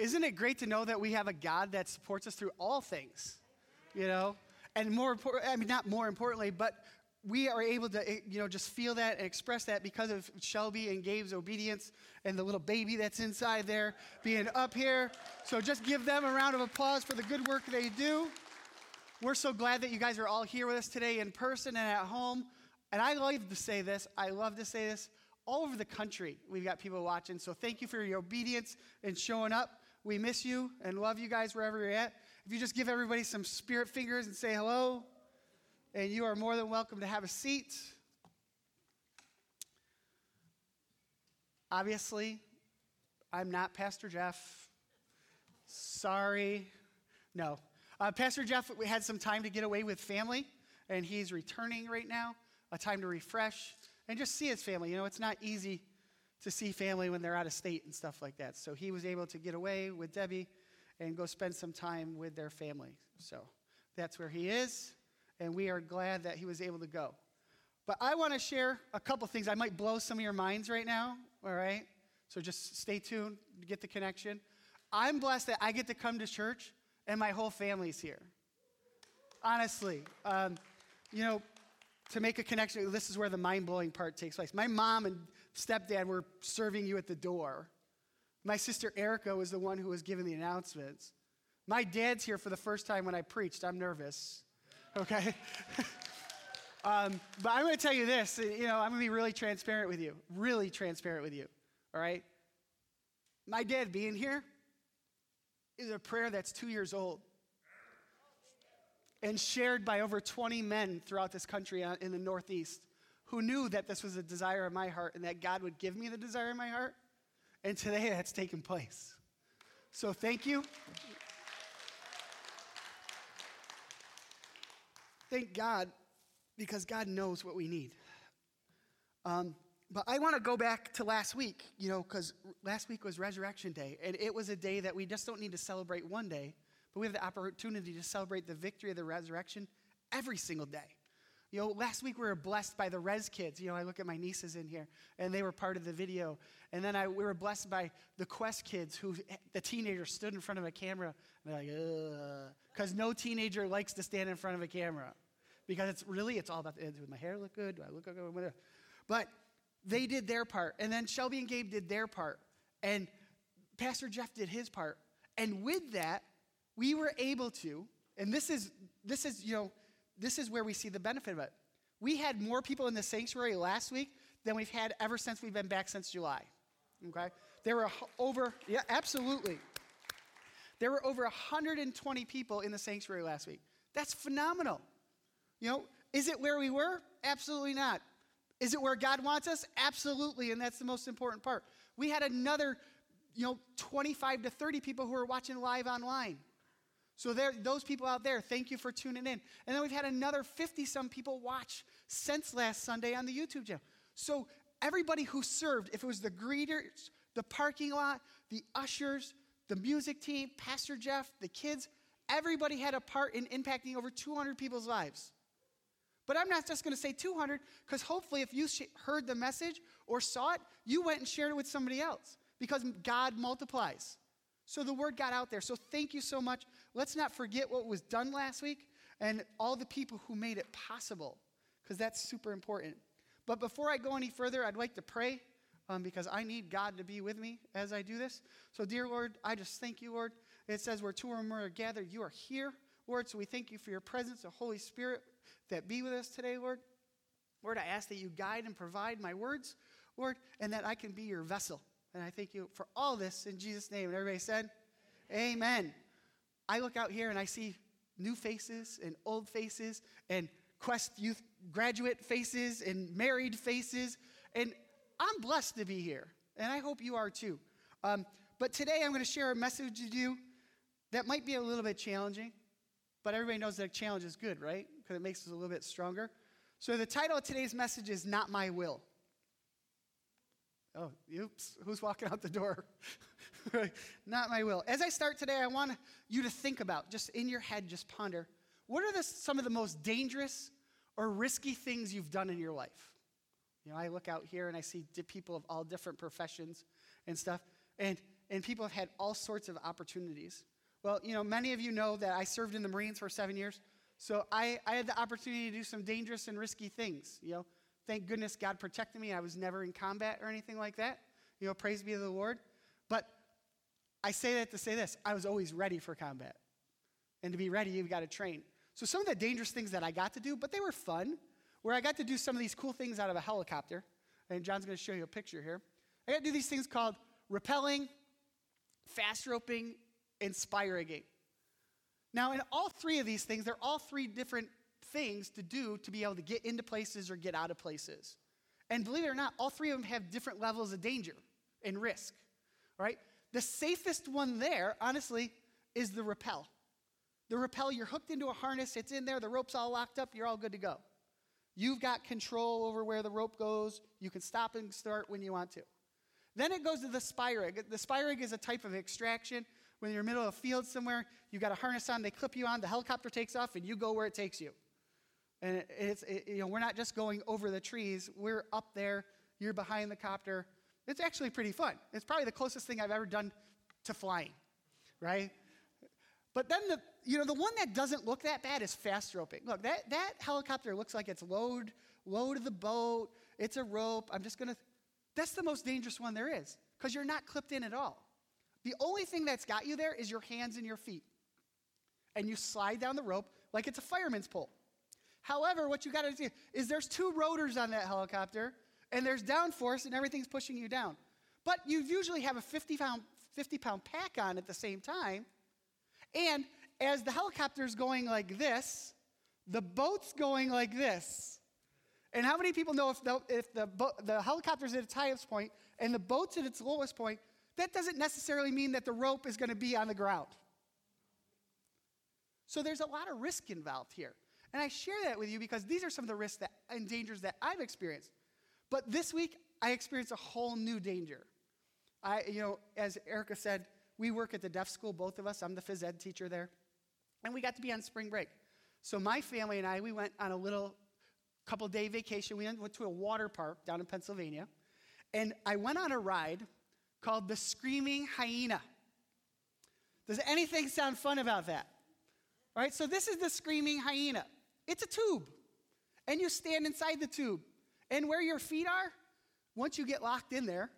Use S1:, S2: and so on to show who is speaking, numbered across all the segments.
S1: Isn't it great to know that we have a God that supports us through all things? You know? And more important, I mean, not more importantly, but we are able to, eh, you know, just feel that and express that because of Shelby and Gabe's obedience and the little baby that's inside there being up here. So just give them a round of applause for the good work they do. We're so glad that you guys are all here with us today in person and at home. And I love to say this, I love to say this. All over the country, we've got people watching. So thank you for your obedience and showing up. We miss you and love you guys wherever you're at. If you just give everybody some spirit fingers and say hello, and you are more than welcome to have a seat. Obviously, I'm not Pastor Jeff. Sorry. No. Uh, Pastor Jeff we had some time to get away with family, and he's returning right now, a time to refresh and just see his family. You know, it's not easy to see family when they're out of state and stuff like that. So he was able to get away with Debbie and go spend some time with their family. So that's where he is, and we are glad that he was able to go. But I want to share a couple things. I might blow some of your minds right now, all right? So just stay tuned get the connection. I'm blessed that I get to come to church and my whole family's here. Honestly, um, you know, to make a connection, this is where the mind blowing part takes place. My mom and stepdad were serving you at the door. My sister Erica was the one who was giving the announcements. My dad's here for the first time when I preached. I'm nervous, okay? um, but I'm going to tell you this you know, I'm going to be really transparent with you, really transparent with you, all right? My dad being here is a prayer that's two years old and shared by over 20 men throughout this country uh, in the Northeast who knew that this was a desire of my heart and that God would give me the desire in my heart. And today that's taken place. So thank you. Thank God because God knows what we need. Um, but I want to go back to last week, you know, because last week was Resurrection Day, and it was a day that we just don't need to celebrate one day, but we have the opportunity to celebrate the victory of the resurrection every single day. You know, last week we were blessed by the Res kids. You know, I look at my nieces in here, and they were part of the video. And then I, we were blessed by the Quest kids, who the teenager stood in front of a camera, and they're like, because no teenager likes to stand in front of a camera, because it's really it's all about eh, does my hair look good? Do I look good? But they did their part, and then Shelby and Gabe did their part, and Pastor Jeff did his part, and with that, we were able to. And this is this is you know this is where we see the benefit of it. We had more people in the sanctuary last week than we've had ever since we've been back since July. Okay? There were over, yeah, absolutely. There were over 120 people in the sanctuary last week. That's phenomenal. You know, is it where we were? Absolutely not. Is it where God wants us? Absolutely, and that's the most important part. We had another, you know, 25 to 30 people who were watching live online. So there, those people out there, thank you for tuning in. And then we've had another 50 some people watch since last Sunday on the YouTube channel. So everybody who served, if it was the greeters, the parking lot, the ushers, the music team, Pastor Jeff, the kids, everybody had a part in impacting over 200 people's lives. But I'm not just going to say 200 because hopefully, if you heard the message or saw it, you went and shared it with somebody else because God multiplies. So the word got out there. So thank you so much. Let's not forget what was done last week and all the people who made it possible, because that's super important. But before I go any further, I'd like to pray um, because I need God to be with me as I do this. So, dear Lord, I just thank you, Lord. It says, where two or more are gathered, you are here, Lord. So we thank you for your presence, the Holy Spirit that be with us today, Lord. Lord, I ask that you guide and provide my words, Lord, and that I can be your vessel. And I thank you for all this in Jesus' name. And everybody said, Amen. I look out here and I see new faces and old faces and Quest Youth graduate faces and married faces. And I'm blessed to be here. And I hope you are too. Um, but today I'm going to share a message with you that might be a little bit challenging. But everybody knows that a challenge is good, right? Because it makes us a little bit stronger. So the title of today's message is Not My Will. Oh, oops, who's walking out the door? Not my will. As I start today, I want you to think about, just in your head, just ponder what are the, some of the most dangerous or risky things you've done in your life? You know, I look out here and I see people of all different professions and stuff. And and people have had all sorts of opportunities. Well, you know, many of you know that I served in the Marines for seven years, so I, I had the opportunity to do some dangerous and risky things. You know, thank goodness God protected me. I was never in combat or anything like that. You know, praise be to the Lord. But I say that to say this I was always ready for combat. And to be ready, you've got to train. So some of the dangerous things that I got to do, but they were fun, where I got to do some of these cool things out of a helicopter. And John's going to show you a picture here. I got to do these things called rappelling, fast roping, and SPIE rigging. Now, in all three of these things, they're all three different things to do to be able to get into places or get out of places. And believe it or not, all three of them have different levels of danger and risk. Right? The safest one there, honestly, is the rappel. The rappel, you're hooked into a harness, it's in there, the rope's all locked up, you're all good to go. You've got control over where the rope goes. You can stop and start when you want to. Then it goes to the SPIE rig. The SPIE rig is a type of extraction. When you're in the middle of a field somewhere, you've got a harness on, they clip you on, the helicopter takes off, and you go where it takes you. And it's, it, you know, we're not just going over the trees, we're up there, you're behind the copter. It's actually pretty fun. It's probably the closest thing I've ever done to flying, right? But then the, you know, the one that doesn't look that bad is fast roping. Look, that, that helicopter looks like it's load, low to the boat, it's a rope. I'm just gonna, that's the most dangerous one there is, because you're not clipped in at all. The only thing that's got you there is your hands and your feet. And you slide down the rope like it's a fireman's pole. However, what you got to do is there's two rotors on that helicopter, and there's downforce, and everything's pushing you down. But you usually have a 50 pound, 50 pound pack on at the same time. And as the helicopter's going like this, the boat's going like this. And how many people know if the, if the, the helicopter's at its highest point and the boat's at its lowest point, that doesn't necessarily mean that the rope is going to be on the ground. So there's a lot of risk involved here. And I share that with you because these are some of the risks that, and dangers that I've experienced. But this week, I experienced a whole new danger. I, you know, as Erica said, we work at the deaf school, both of us. I'm the phys ed teacher there. And we got to be on spring break. So my family and I, we went on a little couple day vacation. We went to a water park down in Pennsylvania. And I went on a ride called the Screaming Hyena. Does anything sound fun about that? All right, so this is the Screaming Hyena. It's a tube, and you stand inside the tube. And where your feet are, once you get locked in there,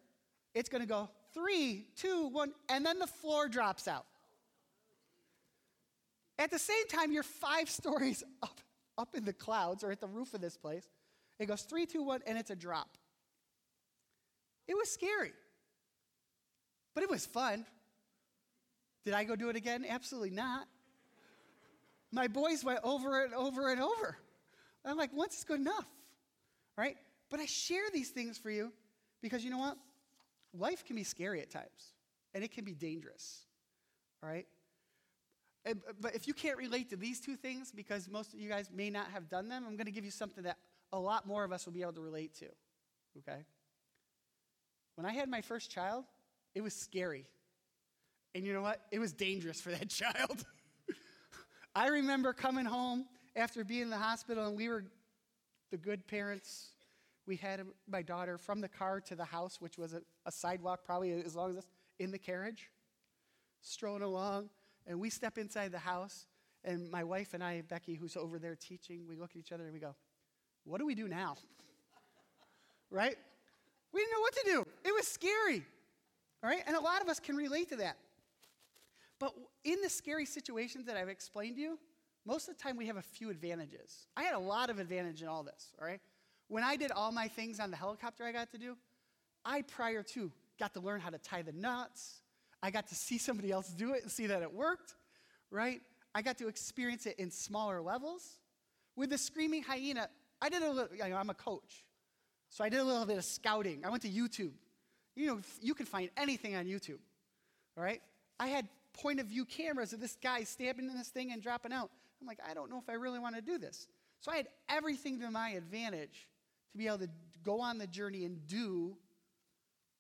S1: it's going to go three, two, one, and then the floor drops out. At the same time, you're five stories up, up in the clouds or at the roof of this place. It goes three, two, one, and it's a drop. It was scary, but it was fun. Did I go do it again? Absolutely not. My boys went over and over and over. I'm like, once is good enough, right? But I share these things for you because you know what? Life can be scary at times, and it can be dangerous, all right? And, uh, but if you can't relate to these two things, because most of you guys may not have done them, I'm going to give you something that a lot more of us will be able to relate to, okay? When I had my first child, it was scary. And you know what? It was dangerous for that child. I remember coming home after being in the hospital, and we were the good parents. We had my daughter from the car to the house, which was a, a sidewalk probably as long as this, in the carriage, strolling along. And we step inside the house, and my wife and I, Becky, who's over there teaching, we look at each other and we go, What do we do now? right? We didn't know what to do. It was scary. All right? And a lot of us can relate to that. But in the scary situations that I've explained to you, most of the time we have a few advantages. I had a lot of advantage in all this, all right? When I did all my things on the helicopter I got to do, I prior to got to learn how to tie the knots. I got to see somebody else do it and see that it worked, right? I got to experience it in smaller levels. With the screaming hyena, I did a little, you know, I'm a coach. So I did a little bit of scouting. I went to YouTube. You know, you can find anything on YouTube, all right? I had point of view cameras of this guy stabbing in this thing and dropping out. I'm like, I don't know if I really want to do this. So I had everything to my advantage to be able to go on the journey and do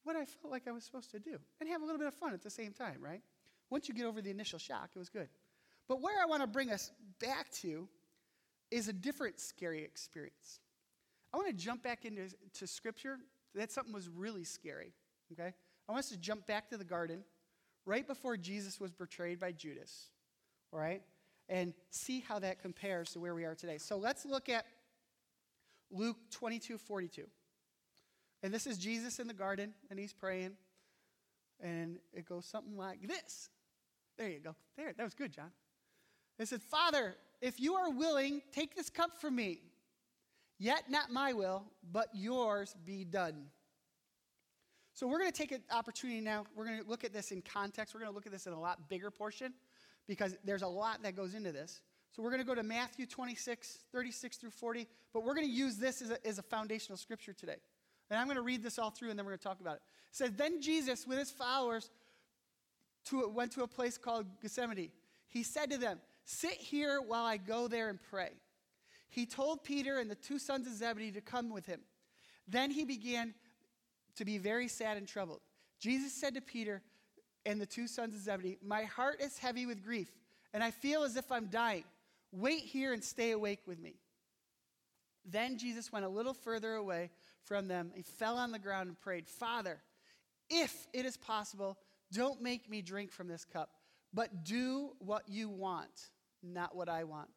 S1: what I felt like I was supposed to do and have a little bit of fun at the same time, right? Once you get over the initial shock, it was good. But where I want to bring us back to is a different scary experience. I want to jump back into to scripture. That something was really scary, okay? I want us to jump back to the garden right before Jesus was betrayed by Judas. All right? And see how that compares to where we are today. So let's look at Luke 22 42. And this is Jesus in the garden, and he's praying. And it goes something like this. There you go. There, that was good, John. It said, Father, if you are willing, take this cup from me. Yet not my will, but yours be done. So we're going to take an opportunity now. We're going to look at this in context. We're going to look at this in a lot bigger portion because there's a lot that goes into this. So we're going to go to Matthew 26, 36 through 40, but we're going to use this as a, as a foundational scripture today. And I'm going to read this all through and then we're going to talk about it. It says, Then Jesus, with his followers, to, went to a place called Gethsemane. He said to them, Sit here while I go there and pray. He told Peter and the two sons of Zebedee to come with him. Then he began to be very sad and troubled. Jesus said to Peter and the two sons of Zebedee, My heart is heavy with grief, and I feel as if I'm dying. Wait here and stay awake with me. Then Jesus went a little further away from them. He fell on the ground and prayed, Father, if it is possible, don't make me drink from this cup, but do what you want, not what I want.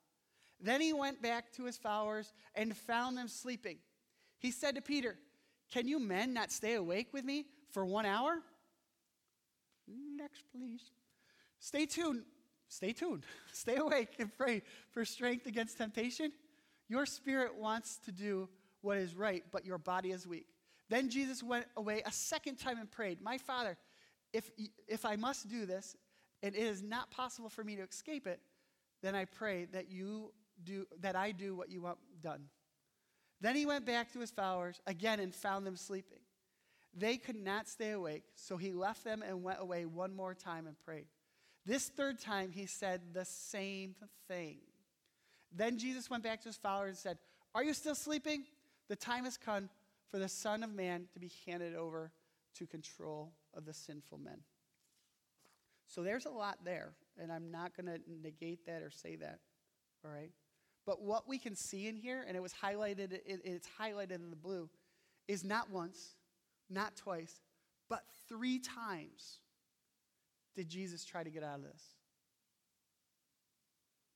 S1: Then he went back to his followers and found them sleeping. He said to Peter, Can you men not stay awake with me for one hour? Next, please. Stay tuned. Stay tuned. Stay awake and pray for strength against temptation. Your spirit wants to do what is right, but your body is weak. Then Jesus went away a second time and prayed, My Father, if, if I must do this, and it is not possible for me to escape it, then I pray that you do that I do what you want done. Then he went back to his followers again and found them sleeping. They could not stay awake, so he left them and went away one more time and prayed. This third time he said the same thing. Then Jesus went back to his followers and said, Are you still sleeping? The time has come for the Son of Man to be handed over to control of the sinful men. So there's a lot there, and I'm not going to negate that or say that. All right? But what we can see in here, and it was highlighted, it, it's highlighted in the blue, is not once, not twice, but three times did Jesus try to get out of this.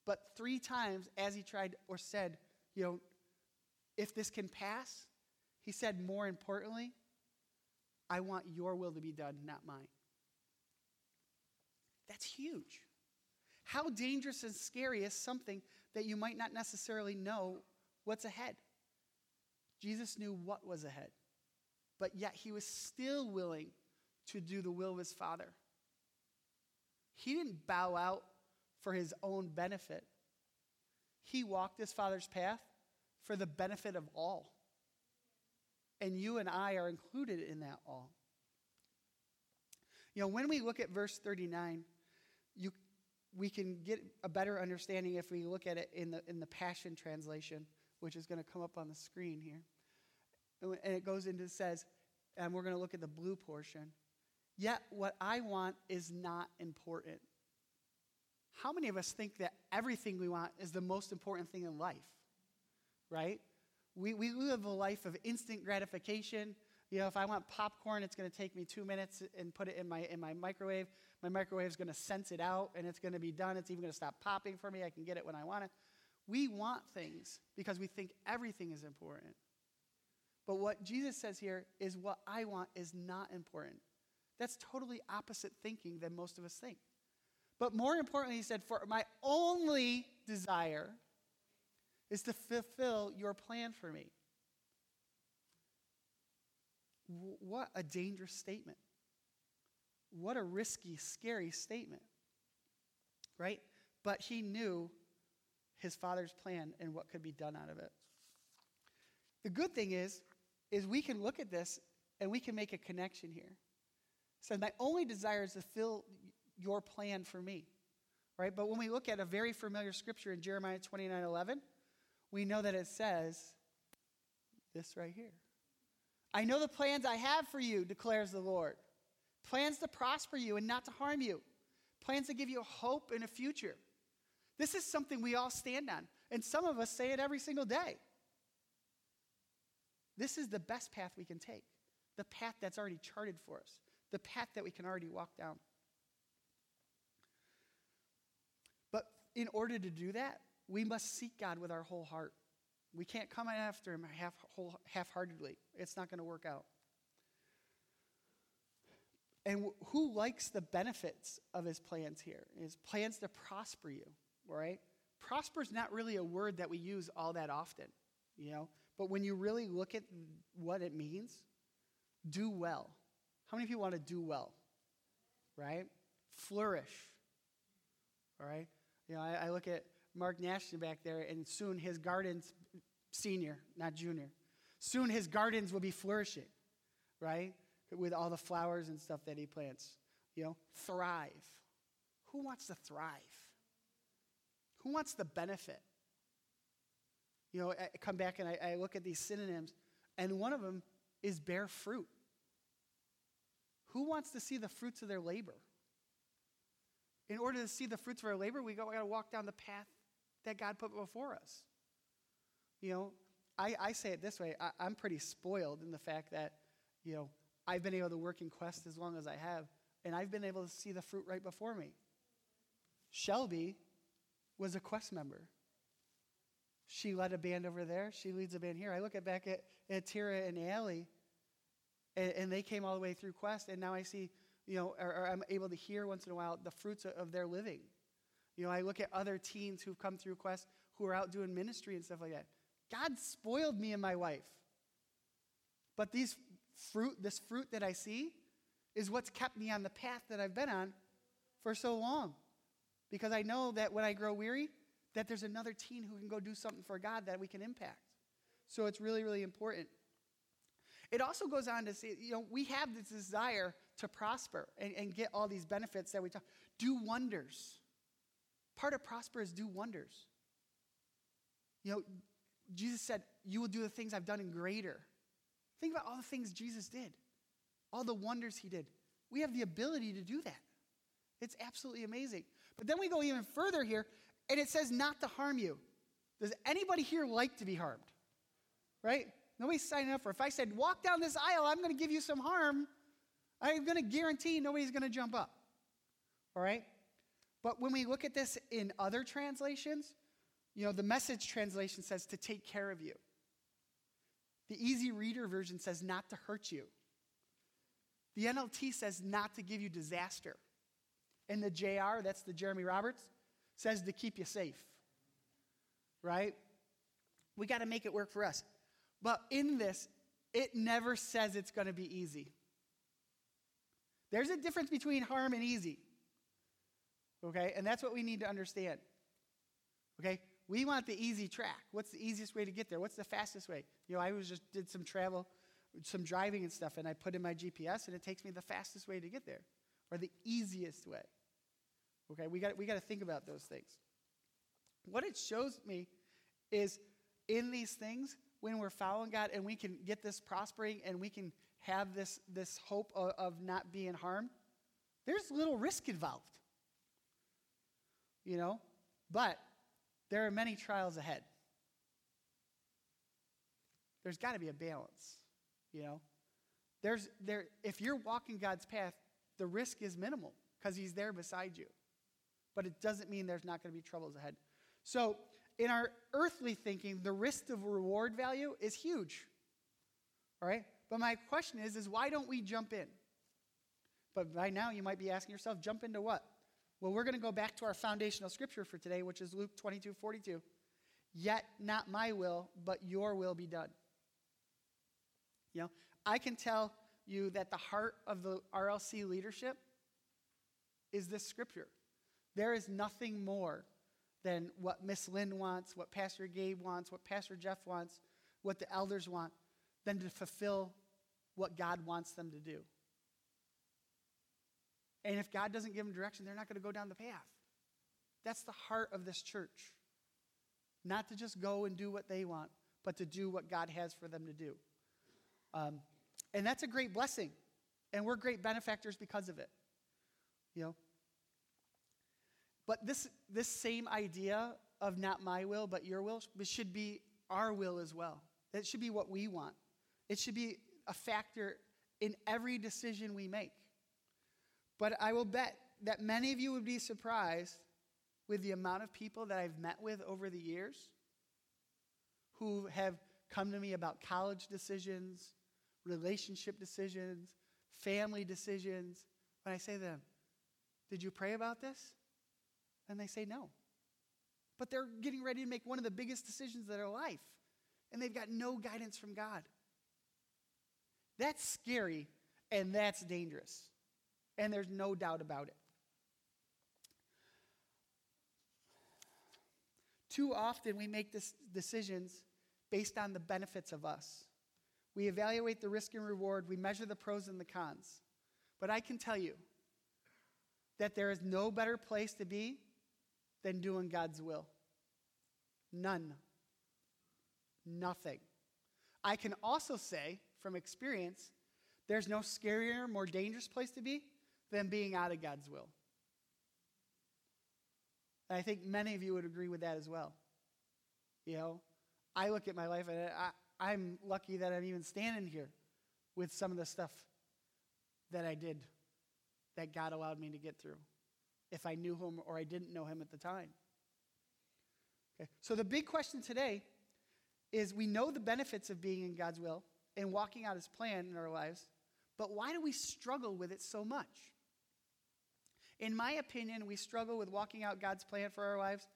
S1: But three times, as he tried or said, you know, if this can pass, he said, more importantly, I want your will to be done, not mine. That's huge. How dangerous and scary is something that you might not necessarily know what's ahead? Jesus knew what was ahead, but yet he was still willing to do the will of his Father. He didn't bow out for his own benefit, he walked his Father's path for the benefit of all. And you and I are included in that all. You know, when we look at verse 39, you, we can get a better understanding if we look at it in the, in the Passion Translation, which is going to come up on the screen here. And it goes into, says, and we're going to look at the blue portion. Yet what I want is not important. How many of us think that everything we want is the most important thing in life? Right? We, we live a life of instant gratification. You know, if I want popcorn, it's going to take me two minutes and put it in my, in my microwave. My microwave is going to sense it out and it's going to be done. It's even going to stop popping for me. I can get it when I want it. We want things because we think everything is important. But what Jesus says here is what I want is not important. That's totally opposite thinking than most of us think. But more importantly, he said, For my only desire is to fulfill your plan for me. What a dangerous statement. What a risky, scary statement. Right? But he knew his father's plan and what could be done out of it. The good thing is, is we can look at this and we can make a connection here. So my only desire is to fill your plan for me. Right? But when we look at a very familiar scripture in Jeremiah 29 11, we know that it says this right here. I know the plans I have for you, declares the Lord. Plans to prosper you and not to harm you. Plans to give you hope and a future. This is something we all stand on. And some of us say it every single day. This is the best path we can take, the path that's already charted for us, the path that we can already walk down. But in order to do that, we must seek God with our whole heart. We can't come after Him half, whole, half-heartedly. It's not going to work out. And who likes the benefits of His plans here? His plans to prosper you, right? Prosper is not really a word that we use all that often, you know? But when you really look at what it means, do well. How many of you want to do well? Right? Flourish. All right? You know, I, I look at Mark Nash back there, and soon his gardens, senior, not junior, soon his gardens will be flourishing, right? With all the flowers and stuff that he plants. You know, thrive. Who wants to thrive? Who wants the benefit? You know, I come back and I, I look at these synonyms, and one of them is bear fruit. Who wants to see the fruits of their labor? In order to see the fruits of our labor, we got, to walk down the path that God put before us. You know, I, I say it this way I, I'm pretty spoiled in the fact that, you know, I've been able to work in Quest as long as I have, and I've been able to see the fruit right before me. Shelby was a Quest member. She led a band over there. She leads a band here. I look at back at, at Tira and Allie, and, and, they came all the way through Quest, and now I see, you know, or, or I'm able to hear once in a while the fruits of, of their living. You know, I look at other teens who've come through Quest who are out doing ministry and stuff like that. God spoiled me and my wife. But these fruit, this fruit that I see, is what's kept me on the path that I've been on for so long. Because I know that when I grow weary, that there's another teen who can go do something for God that we can impact. So it's really, really important. It also goes on to say, you know, we have this desire to prosper and, and get all these benefits that we talk. Do wonders. Part of prosper is do wonders. You know, Jesus said, You will do the things I've done in greater. Think about all the things Jesus did, all the wonders he did. We have the ability to do that. It's absolutely amazing. But then we go even further here, and it says not to harm you. Does anybody here like to be harmed? Right? Nobody's signing up for. If I said, walk down this aisle, I'm going to give you some harm, I'm going to guarantee nobody's going to jump up. All right? But when we look at this in other translations, you know, the message translation says to take care of you. The easy reader version says not to hurt you. The NLT says not to give you disaster. And the JR, that's the Jeremy Roberts, says to keep you safe. Right? We got to make it work for us. But in this, it never says it's going to be easy. There's a difference between harm and easy. Okay? And that's what we need to understand. Okay? We want the easy track. What's the easiest way to get there? What's the fastest way? You know, I was just did some travel, some driving and stuff, and I put in my GPS, and it takes me the fastest way to get there, or the easiest way. Okay, we got we got to think about those things. What it shows me is in these things when we're following God and we can get this prospering and we can have this this hope of, of not being harmed. There's little risk involved. You know, but there are many trials ahead. There's got to be a balance, you know. There's there if you're walking God's path, the risk is minimal because he's there beside you. But it doesn't mean there's not going to be troubles ahead. So, in our earthly thinking, the risk of reward value is huge. All right? But my question is is why don't we jump in? But right now you might be asking yourself, jump into what? Well, we're going to go back to our foundational scripture for today, which is Luke 22 42. Yet not my will, but your will be done. You know, I can tell you that the heart of the RLC leadership is this scripture. There is nothing more than what Miss Lynn wants, what Pastor Gabe wants, what Pastor Jeff wants, what the elders want, than to fulfill what God wants them to do. And if God doesn't give them direction, they're not going to go down the path. That's the heart of this church. Not to just go and do what they want, but to do what God has for them to do. Um, and that's a great blessing. And we're great benefactors because of it. You know? But this, this same idea of not my will, but your will, should be our will as well. That should be what we want. It should be a factor in every decision we make. But I will bet that many of you would be surprised with the amount of people that I've met with over the years who have come to me about college decisions, relationship decisions, family decisions. When I say to them, Did you pray about this? And they say no. But they're getting ready to make one of the biggest decisions of their life, and they've got no guidance from God. That's scary and that's dangerous. And there's no doubt about it. Too often we make decisions based on the benefits of us. We evaluate the risk and reward, we measure the pros and the cons. But I can tell you that there is no better place to be than doing God's will. None. Nothing. I can also say from experience, there's no scarier, more dangerous place to be than being out of God's will. And I think many of you would agree with that as well. You know, I look at my life and I, I'm lucky that I'm even standing here with some of the stuff that I did that God allowed me to get through if I knew him or I didn't know him at the time. Okay. So the big question today is we know the benefits of being in God's will and walking out his plan in our lives, but why do we struggle with it so much? In my opinion, we struggle with walking out God's plan for our lives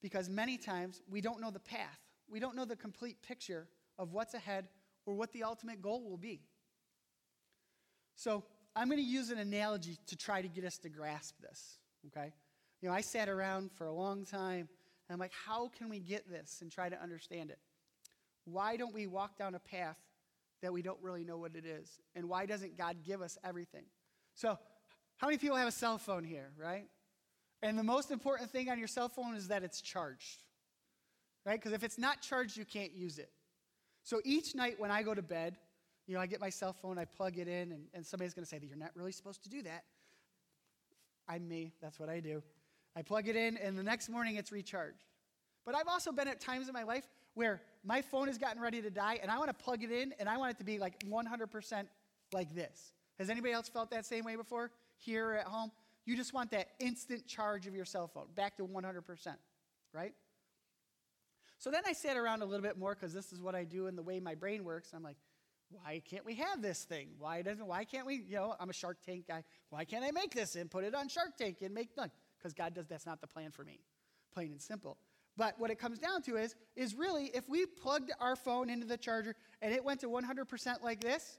S1: because many times we don't know the path. We don't know the complete picture of what's ahead or what the ultimate goal will be. So, I'm going to use an analogy to try to get us to grasp this, okay? You know, I sat around for a long time and I'm like, how can we get this and try to understand it? Why don't we walk down a path that we don't really know what it is? And why doesn't God give us everything? So, how many people have a cell phone here, right? And the most important thing on your cell phone is that it's charged, right? Because if it's not charged, you can't use it. So each night when I go to bed, you know, I get my cell phone, I plug it in, and, and somebody's going to say that you're not really supposed to do that. I'm me, that's what I do. I plug it in, and the next morning it's recharged. But I've also been at times in my life where my phone has gotten ready to die, and I want to plug it in, and I want it to be like 100% like this. Has anybody else felt that same way before? Here at home, you just want that instant charge of your cell phone back to 100%, right? So then I sat around a little bit more because this is what I do and the way my brain works. I'm like, why can't we have this thing? Why doesn't? Why can't we? You know, I'm a Shark Tank guy. Why can't I make this and put it on Shark Tank and make none? Because God does. That's not the plan for me, plain and simple. But what it comes down to is, is really if we plugged our phone into the charger and it went to 100% like this,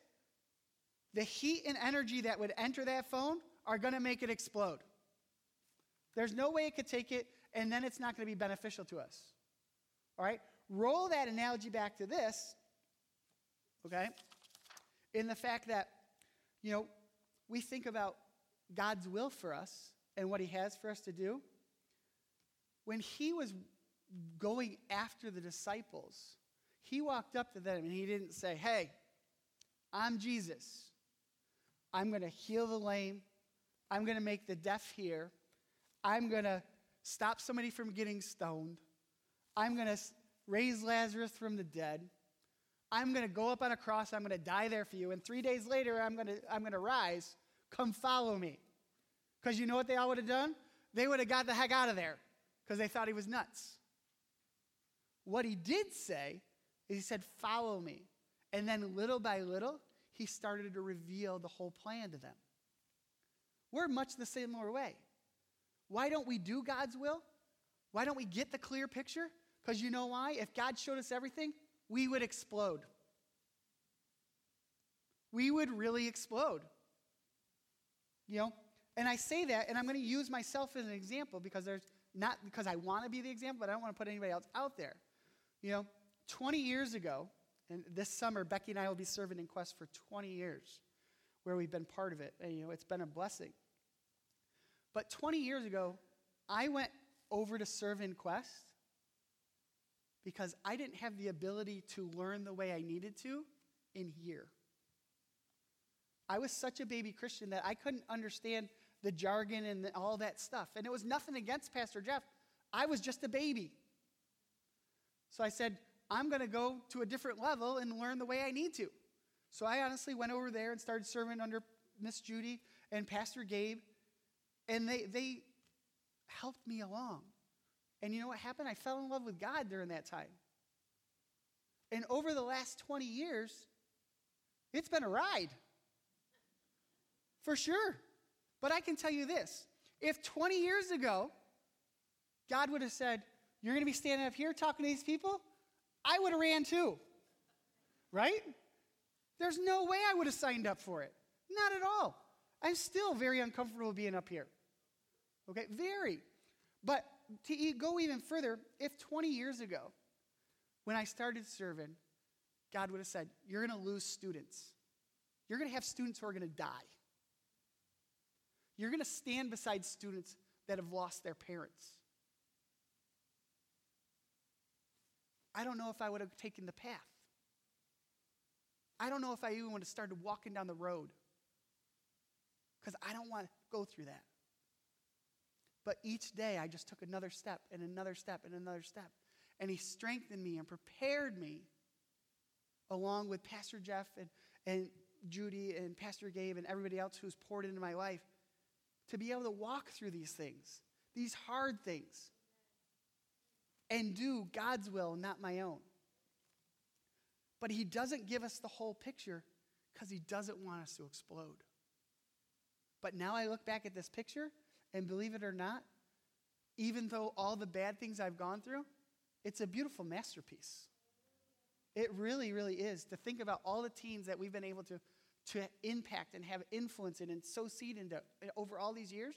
S1: the heat and energy that would enter that phone are going to make it explode. There's no way it could take it, and then it's not going to be beneficial to us. All right? Roll that analogy back to this, okay? In the fact that, you know, we think about God's will for us and what He has for us to do. When He was going after the disciples, He walked up to them and He didn't say, Hey, I'm Jesus. I'm going to heal the lame. I'm going to make the deaf hear. I'm going to stop somebody from getting stoned. I'm going to raise Lazarus from the dead. I'm going to go up on a cross. I'm going to die there for you. And three days later, I'm going to, I'm going to rise. Come follow me. Because you know what they all would have done? They would have got the heck out of there because they thought he was nuts. What he did say is he said, Follow me. And then little by little, he started to reveal the whole plan to them. We're much the similar way. Why don't we do God's will? Why don't we get the clear picture? Because you know why? If God showed us everything, we would explode. We would really explode. You know? And I say that, and I'm going to use myself as an example because there's not because I want to be the example, but I don't want to put anybody else out there. You know, 20 years ago, and this summer, Becky and I will be serving in Quest for 20 years where we've been part of it. And, you know, it's been a blessing. But 20 years ago, I went over to serve in Quest because I didn't have the ability to learn the way I needed to in here. I was such a baby Christian that I couldn't understand the jargon and all that stuff. And it was nothing against Pastor Jeff. I was just a baby. So I said, I'm going to go to a different level and learn the way I need to. So I honestly went over there and started serving under Miss Judy and Pastor Gabe. And they, they, helped me along. And you know what happened? I fell in love with God during that time. And over the last 20 years, it's been a ride. For sure. But I can tell you this if 20 years ago, God would have said, You're going to be standing up here talking to these people, I would have ran too. Right? There's no way I would have signed up for it. Not at all. I'm still very uncomfortable being up here. Okay? Very. But to go even further, if 20 years ago, when I started serving, God would have said, You're going to lose students. You're going to have students who are going to die. You're going to stand beside students that have lost their parents. I don't know if I would have taken the path. I don't know if I even would have started walking down the road because I don't want to go through that. But each day I just took another step and another step and another step. And He strengthened me and prepared me along with Pastor Jeff and, and Judy and Pastor Gabe and everybody else who's poured into my life to be able to walk through these things, these hard things, and do God's will, not my own. But He doesn't give us the whole picture because He doesn't want us to explode. But now I look back at this picture, and believe it or not, even though all the bad things I've gone through, it's a beautiful masterpiece. It really, really is. To think about all the teens that we've been able to, to impact and have influence in and sow seed into over all these years,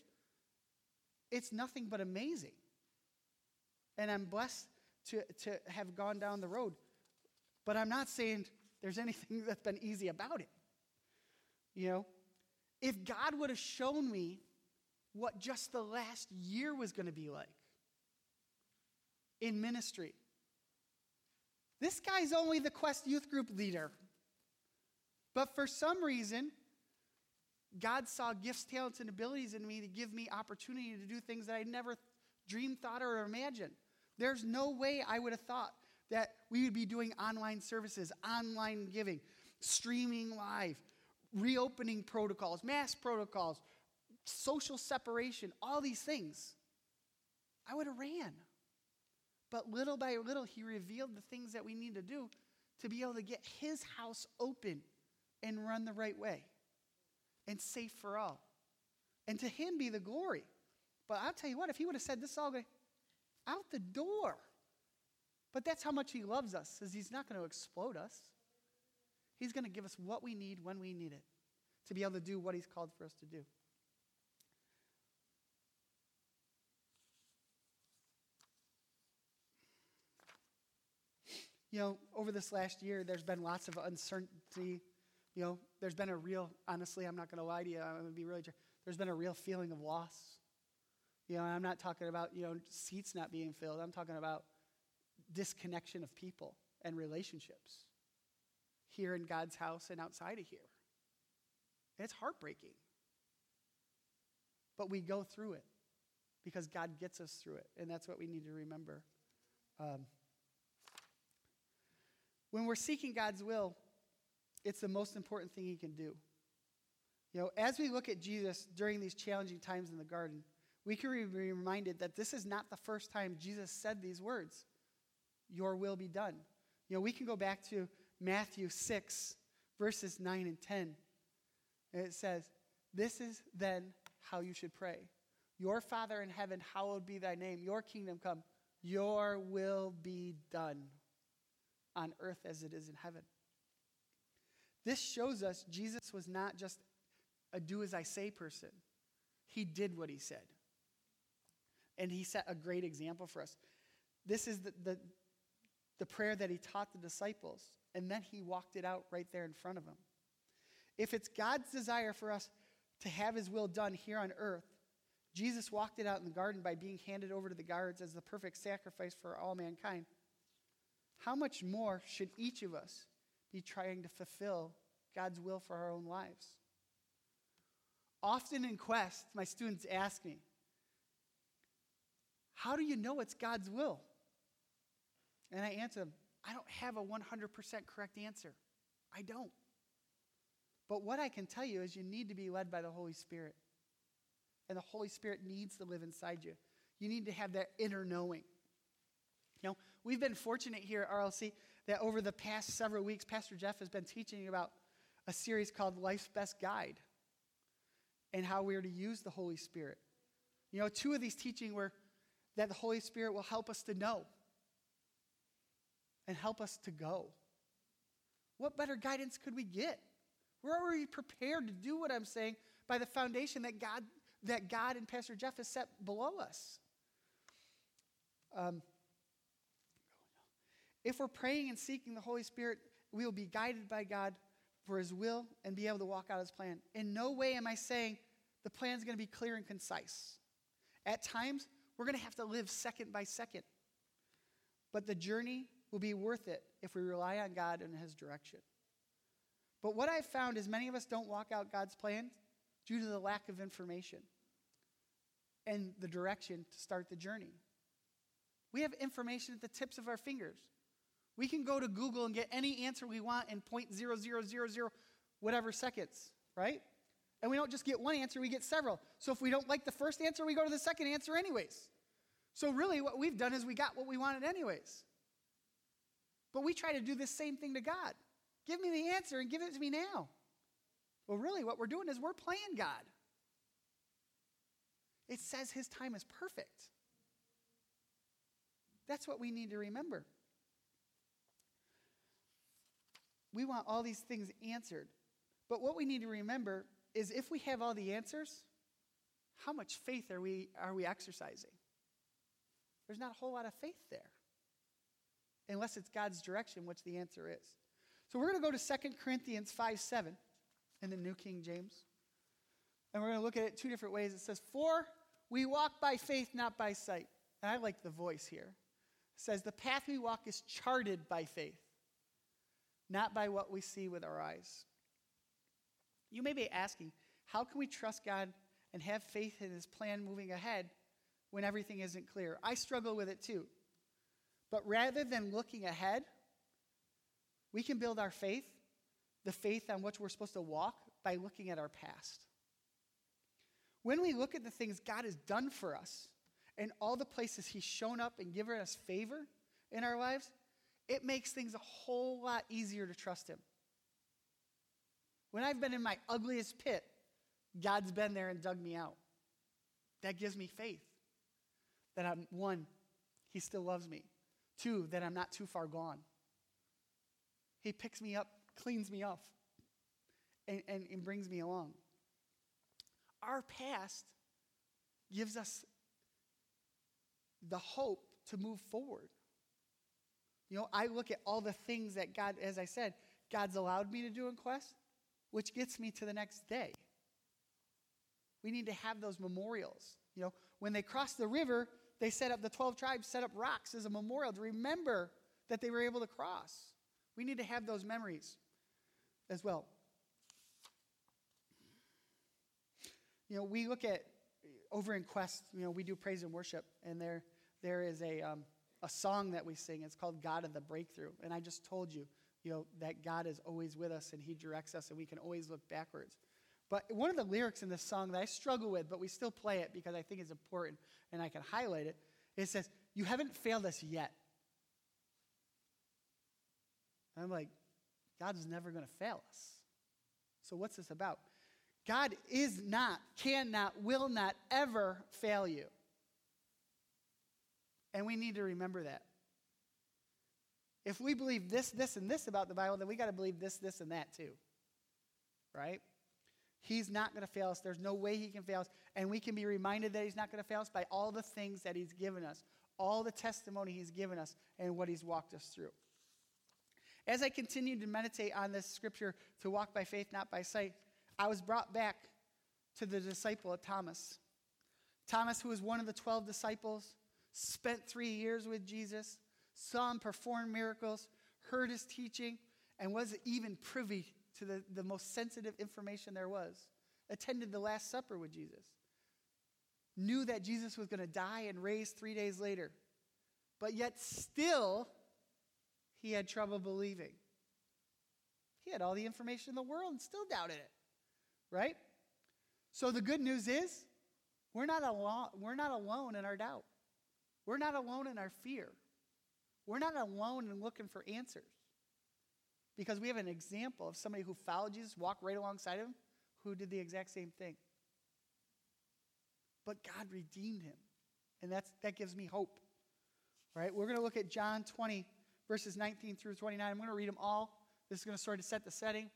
S1: it's nothing but amazing. And I'm blessed to, to have gone down the road. But I'm not saying there's anything that's been easy about it. You know, if God would have shown me what just the last year was going to be like in ministry, this guy's only the Quest Youth Group leader. But for some reason, God saw gifts, talents, and abilities in me to give me opportunity to do things that I never dreamed, thought, or imagined. There's no way I would have thought that we would be doing online services, online giving, streaming live, reopening protocols, mass protocols, social separation, all these things. I would have ran. But little by little, he revealed the things that we need to do to be able to get his house open and run the right way and safe for all. And to him be the glory. But I'll tell you what, if he would have said this all out the door. But that's how much he loves us, is he's not going to explode us. He's going to give us what we need when we need it to be able to do what he's called for us to do. You know, over this last year, there's been lots of uncertainty. You know, there's been a real, honestly, I'm not going to lie to you, I'm going to be really, there's been a real feeling of loss. You know, I'm not talking about, you know, seats not being filled. I'm talking about disconnection of people and relationships here in God's house and outside of here. It's heartbreaking. But we go through it because God gets us through it. And that's what we need to remember. Um, when we're seeking God's will, it's the most important thing He can do. You know, as we look at Jesus during these challenging times in the garden, we can be reminded that this is not the first time Jesus said these words Your will be done. You know, we can go back to Matthew 6, verses 9 and 10. And it says, This is then how you should pray. Your Father in heaven, hallowed be thy name. Your kingdom come. Your will be done on earth as it is in heaven. This shows us Jesus was not just a do as I say person, he did what he said. And he set a great example for us. This is the, the, the prayer that he taught the disciples, and then he walked it out right there in front of them. If it's God's desire for us to have his will done here on earth, Jesus walked it out in the garden by being handed over to the guards as the perfect sacrifice for all mankind how much more should each of us be trying to fulfill God's will for our own lives? Often in Quest, my students ask me, How do you know it's God's will? And I answer them, I don't have a 100% correct answer. I don't. But what I can tell you is you need to be led by the Holy Spirit. And the Holy Spirit needs to live inside you. You need to have that inner knowing. You know, we've been fortunate here at RLC that over the past several weeks, Pastor Jeff has been teaching about a series called Life's Best Guide and how we are to use the Holy Spirit. You know, two of these teaching were that the Holy Spirit will help us to know and help us to go. What better guidance could we get? We're already prepared to do what I'm saying by the foundation that God, that God and Pastor Jeff has set below us. Um, if we're praying and seeking the Holy Spirit, we will be guided by God for His will and be able to walk out His plan. In no way am I saying the plan is going to be clear and concise. At times, we're going to have to live second by second. But the journey will be worth it if we rely on God and His direction. But what I've found is many of us don't walk out God's plan due to the lack of information and the direction to start the journey. We have information at the tips of our fingers. We can go to Google and get any answer we want in 0.0000 whatever seconds, right? And we don't just get one answer, we get several. So if we don't like the first answer, we go to the second answer anyways. So really what we've done is we got what we wanted anyways. But we try to do the same thing to God. Give me the answer and give it to me now. Well, really, what we're doing is we're playing God. It says his time is perfect. That's what we need to remember. We want all these things answered. But what we need to remember is if we have all the answers, how much faith are we, are we exercising? There's not a whole lot of faith there. Unless it's God's direction, which the answer is. So we're going to go to 2 Corinthians 5 7 in the New King James. And we're going to look at it two different ways. It says, For we walk by faith, not by sight. And I like the voice here. It says, The path we walk is charted by faith, not by what we see with our eyes. You may be asking, how can we trust God and have faith in His plan moving ahead when everything isn't clear? I struggle with it too. But rather than looking ahead, we can build our faith, the faith on which we're supposed to walk, by looking at our past. When we look at the things God has done for us and all the places He's shown up and given us favor in our lives, it makes things a whole lot easier to trust Him. When I've been in my ugliest pit, God's been there and dug me out. That gives me faith that I'm, one, He still loves me. Two, that I'm not too far gone. He picks me up, cleans me off, and, and, and brings me along. Our past gives us the hope to move forward. You know, I look at all the things that God, as I said, God's allowed me to do in Quest, which gets me to the next day. We need to have those memorials. You know, when they crossed the river, they set up, the 12 tribes set up rocks as a memorial to remember that they were able to cross. We need to have those memories as well. You know, we look at over in Quest, you know, we do praise and worship, and there, there is a, um, a song that we sing. It's called God of the Breakthrough. And I just told you, you know, that God is always with us and He directs us and we can always look backwards. But one of the lyrics in this song that I struggle with, but we still play it because I think it's important and I can highlight it, it says, You haven't failed us yet. And I'm like, God's never going to fail us. So what's this about? God is not, cannot, will not ever fail you. And we need to remember that. If we believe this, this, and this about the Bible, then we got to believe this, this, and that too. Right? He's not going to fail us. There's no way he can fail us. And we can be reminded that he's not going to fail us by all the things that he's given us, all the testimony he's given us, and what he's walked us through. As I continued to meditate on this scripture to walk by faith, not by sight, I was brought back to the disciple of Thomas. Thomas, who was one of the 12 disciples, spent three years with Jesus, saw him perform miracles, heard his teaching, and was even privy to the, the most sensitive information there was. Attended the Last Supper with Jesus. Knew that Jesus was going to die and raise three days later. But yet, still, he had trouble believing. He had all the information in the world and still doubted it. Right? So the good news is We're not alone, we're not alone in our doubt. We're not alone in our fear. We're not alone in looking for answers. Because we have an example of somebody who followed Jesus, walked right alongside him, who did the exact same thing. But God redeemed him. And that's, that gives me hope. Right? We're going to look at John 20, verses 19 through 29. I'm going to read them all. This is going to sort of set the setting. It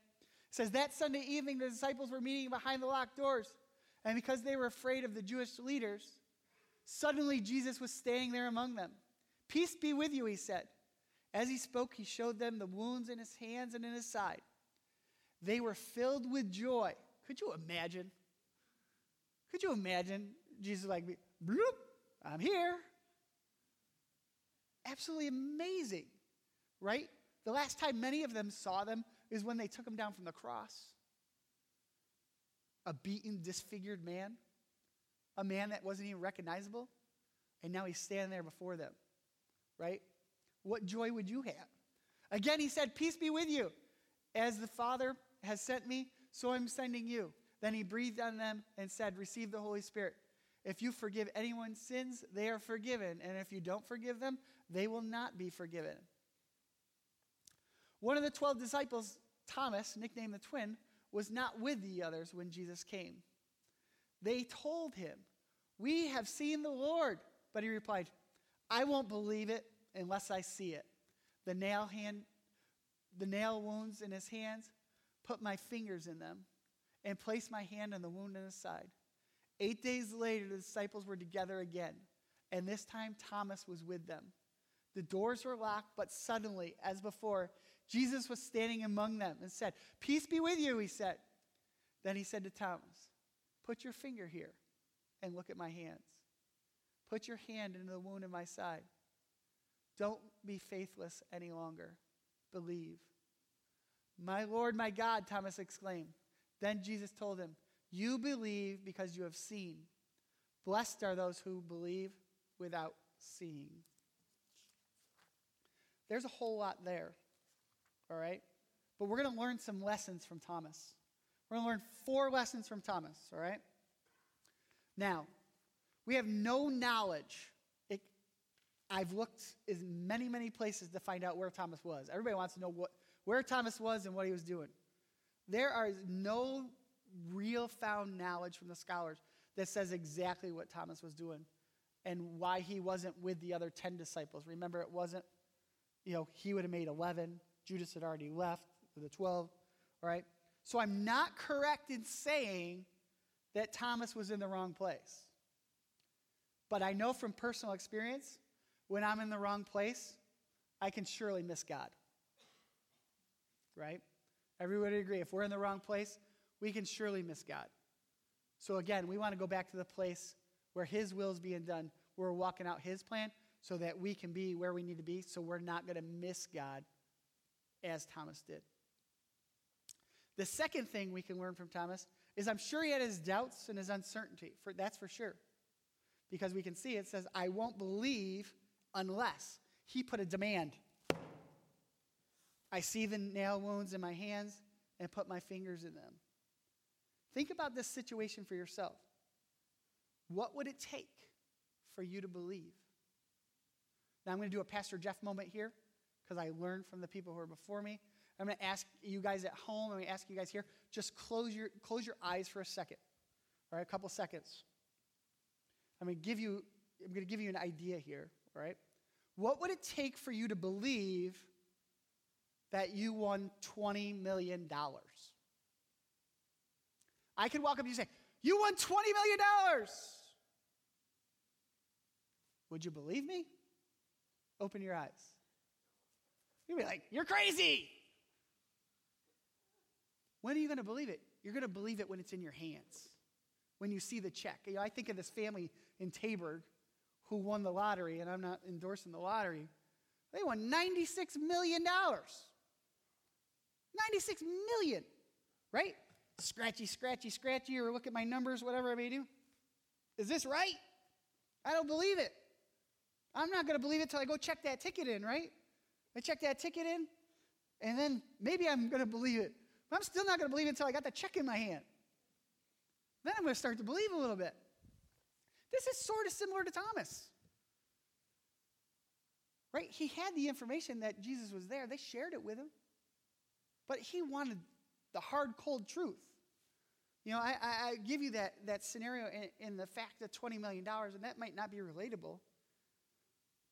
S1: says, That Sunday evening, the disciples were meeting behind the locked doors. And because they were afraid of the Jewish leaders, suddenly Jesus was standing there among them. Peace be with you, he said. As he spoke, he showed them the wounds in his hands and in his side. They were filled with joy. Could you imagine? Could you imagine Jesus like, bloop, I'm here. Absolutely amazing, right? The last time many of them saw them is when they took him down from the cross. A beaten, disfigured man, a man that wasn't even recognizable, and now he's standing there before them, right? What joy would you have? Again, he said, Peace be with you. As the Father has sent me, so I'm sending you. Then he breathed on them and said, Receive the Holy Spirit. If you forgive anyone's sins, they are forgiven. And if you don't forgive them, they will not be forgiven. One of the 12 disciples, Thomas, nicknamed the twin, was not with the others when Jesus came. They told him, We have seen the Lord. But he replied, I won't believe it unless I see it. The nail hand, the nail wounds in his hands, put my fingers in them, and place my hand on the wound in his side. Eight days later, the disciples were together again, and this time Thomas was with them. The doors were locked, but suddenly, as before, Jesus was standing among them and said, Peace be with you, he said. Then he said to Thomas, Put your finger here and look at my hands. Put your hand into the wound in my side. Don't be faithless any longer. Believe. My Lord, my God, Thomas exclaimed. Then Jesus told him, You believe because you have seen. Blessed are those who believe without seeing. There's a whole lot there, all right? But we're going to learn some lessons from Thomas. We're going to learn four lessons from Thomas, all right? Now, we have no knowledge I've looked in many, many places to find out where Thomas was. Everybody wants to know what, where Thomas was and what he was doing. There are no real found knowledge from the scholars that says exactly what Thomas was doing and why he wasn't with the other 10 disciples. Remember, it wasn't, you know, he would have made 11. Judas had already left the 12, all right? So I'm not correct in saying that Thomas was in the wrong place. But I know from personal experience when I'm in the wrong place, I can surely miss God. Right? Everybody agree. If we're in the wrong place, we can surely miss God. So again, we want to go back to the place where His will is being done. We're walking out His plan so that we can be where we need to be, so we're not going to miss God as Thomas did. The second thing we can learn from Thomas is I'm sure he had his doubts and his uncertainty. For, that's for sure. Because we can see it says, I won't believe unless he put a demand. I see the nail wounds in my hands and put my fingers in them. Think about this situation for yourself. What would it take for you to believe? Now, I'm going to do a Pastor Jeff moment here because I learned from the people who are before me. I'm going to ask you guys at home, I'm going to ask you guys here, just close your, close your eyes for a second, all right, a couple seconds. I'm going to give you, I'm going to give you an idea here, all right? What would it take for you to believe that you won $20 million? I could walk up to you and say, You won $20 million. Would you believe me? Open your eyes. You'd be like, You're crazy. When are you going to believe it? You're going to believe it when it's in your hands, when you see the check. You know, I think of this family in Taberg who won the lottery, and I'm not endorsing the lottery. They won $96 million. 96 million, right? Scratchy, scratchy, scratchy, or look at my numbers, whatever I may do. Is this right? I don't believe it. I'm not going to believe it till I go check that ticket in, right? I check that ticket in, and then maybe I'm going to believe it. But I'm still not going to believe it until I got the check in my hand. Then I'm going to start to believe a little bit. This is sort of similar to Thomas. Right? He had the information that Jesus was there, they shared it with him. But he wanted the hard, cold truth. You know, I, I, give you that, that scenario in, in the fact of $20 million, and that might not be relatable.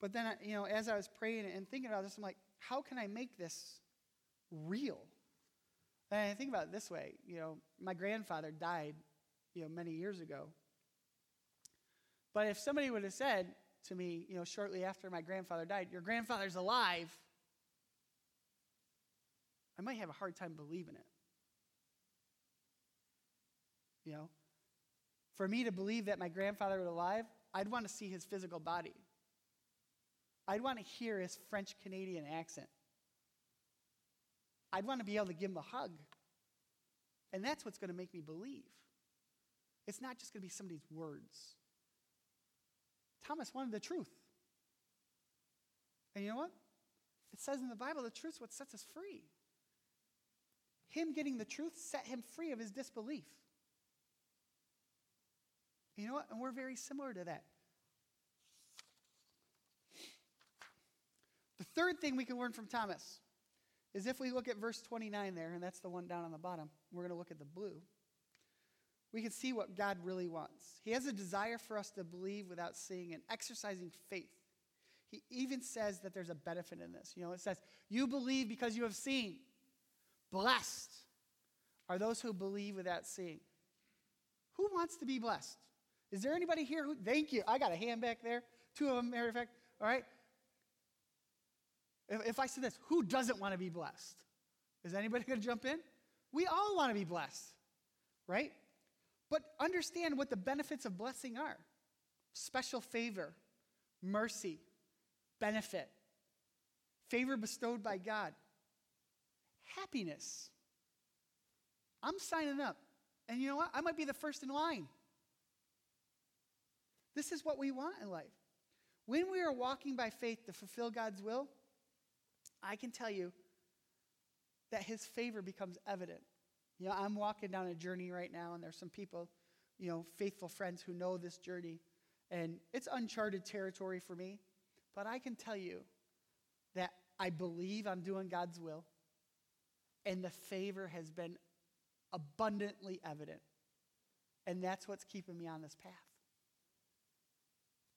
S1: But then, you know, as I was praying and thinking about this, I'm like, how can I make this real? And I think about it this way. You know, my grandfather died, you know, many years ago. But if somebody would have said to me, you know, shortly after my grandfather died, your grandfather's alive, I might have a hard time believing it. You know, for me to believe that my grandfather was alive, I'd want to see his physical body. I'd want to hear his French Canadian accent. I'd want to be able to give him a hug. And that's what's going to make me believe. It's not just going to be somebody's words. Thomas wanted the truth. And you know what? It says in the Bible the truth's what sets us free. Him getting the truth set him free of his disbelief. You know what? And we're very similar to that. The third thing we can learn from Thomas is if we look at verse 29 there, and that's the one down on the bottom, we're going to look at the blue. We can see what God really wants. He has a desire for us to believe without seeing and exercising faith. He even says that there's a benefit in this. You know, it says, You believe because you have seen. Blessed are those who believe without seeing. Who wants to be blessed? Is there anybody here who, thank you. I got a hand back there. Two of them, matter of fact. All right. If, if I say this, who doesn't want to be blessed? Is anybody going to jump in? We all want to be blessed, right? But understand what the benefits of blessing are special favor, mercy, benefit, favor bestowed by God, happiness. I'm signing up. And you know what? I might be the first in line. This is what we want in life. When we are walking by faith to fulfill God's will, I can tell you that his favor becomes evident. You know, I'm walking down a journey right now, and there's some people, you know, faithful friends who know this journey, and it's uncharted territory for me. But I can tell you that I believe I'm doing God's will, and the favor has been abundantly evident. And that's what's keeping me on this path.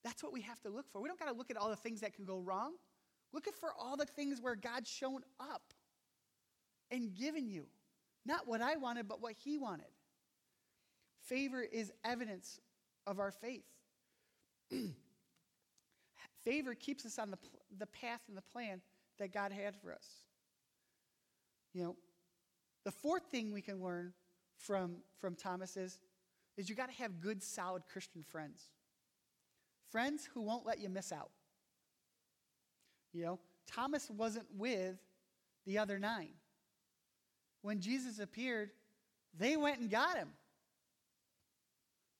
S1: That's what we have to look for. We don't got to look at all the things that can go wrong. Looking for all the things where God's shown up and given you. Not what I wanted, but what He wanted. Favor is evidence of our faith. Favor keeps us on the, the path and the plan that God had for us. You know, the fourth thing we can learn from, from Thomas is, is you got to have good, solid Christian friends. Friends who won't let you miss out. You know, Thomas wasn't with the other nine. When Jesus appeared, they went and got him.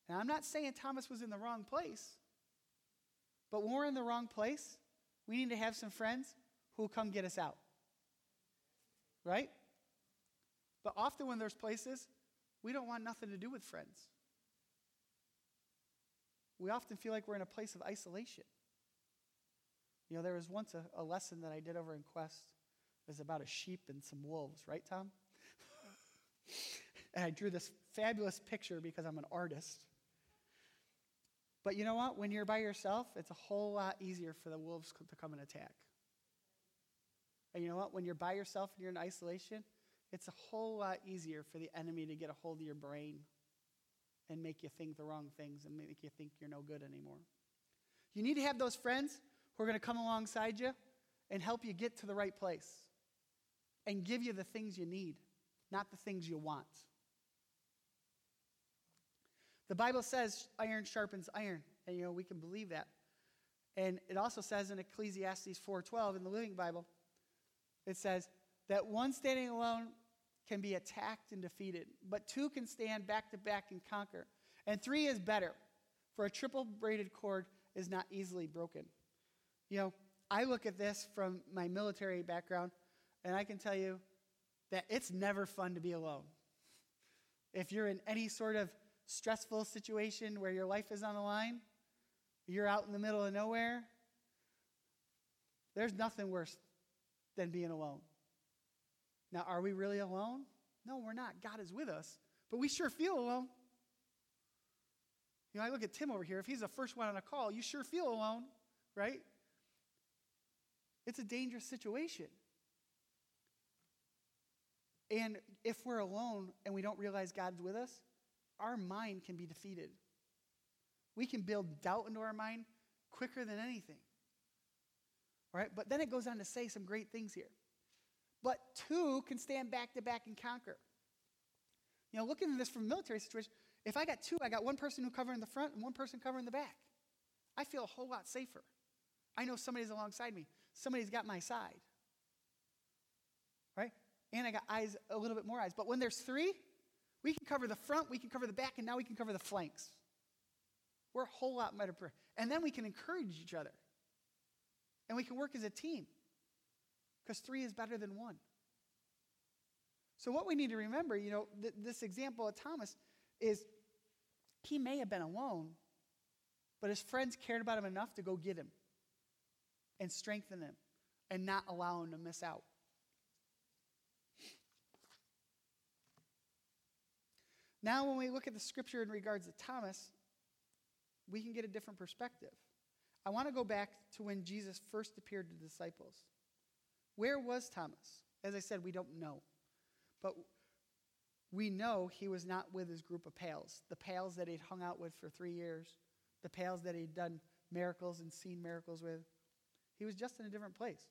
S1: Now, I'm not saying Thomas was in the wrong place, but when we're in the wrong place, we need to have some friends who will come get us out. Right? But often when there's places, we don't want nothing to do with friends. We often feel like we're in a place of isolation. You know, there was once a, a lesson that I did over in Quest. It was about a sheep and some wolves, right, Tom? And I drew this fabulous picture because I'm an artist. But you know what? When you're by yourself, it's a whole lot easier for the wolves to come and attack. And you know what? When you're by yourself and you're in isolation, it's a whole lot easier for the enemy to get a hold of your brain and make you think the wrong things and make you think you're no good anymore. You need to have those friends who are going to come alongside you and help you get to the right place and give you the things you need, not the things you want. The Bible says iron sharpens iron, and you know we can believe that. And it also says in Ecclesiastes 4:12 in the Living Bible, it says that one standing alone can be attacked and defeated, but two can stand back to back and conquer. And three is better, for a triple braided cord is not easily broken. You know, I look at this from my military background, and I can tell you that it's never fun to be alone. If you're in any sort of stressful situation where your life is on the line, you're out in the middle of nowhere, there's nothing worse than being alone. Now, are we really alone? No, we're not. God is with us, but we sure feel alone. You know, I look at Tim over here. If he's the first one on a call, you sure feel alone, right? It's a dangerous situation. And if we're alone and we don't realize God's with us, our mind can be defeated. We can build doubt into our mind quicker than anything. All right? But then it goes on to say some great things here. But two can stand back to back and conquer. You know, looking at this from a military situation, if I got two, I got one person who covering the front and one person covering the back. I feel a whole lot safer. I know somebody's alongside me. Somebody's got my side. Right? And I got eyes, a little bit more eyes. But when there's three, we can cover the front, we can cover the back, and now we can cover the flanks. We're a whole lot better. And then we can encourage each other. And we can work as a team. Because three is better than one. So, what we need to remember, you know, th- this example of Thomas is he may have been alone, but his friends cared about him enough to go get him and strengthen him and not allow him to miss out. Now, when we look at the scripture in regards to Thomas, we can get a different perspective. I want to go back to when Jesus first appeared to the disciples. Where was Thomas? As I said, we don't know. But we know he was not with his group of pals, the pals that he'd hung out with for three years, the pals that he'd done miracles and seen miracles with. He was just in a different place.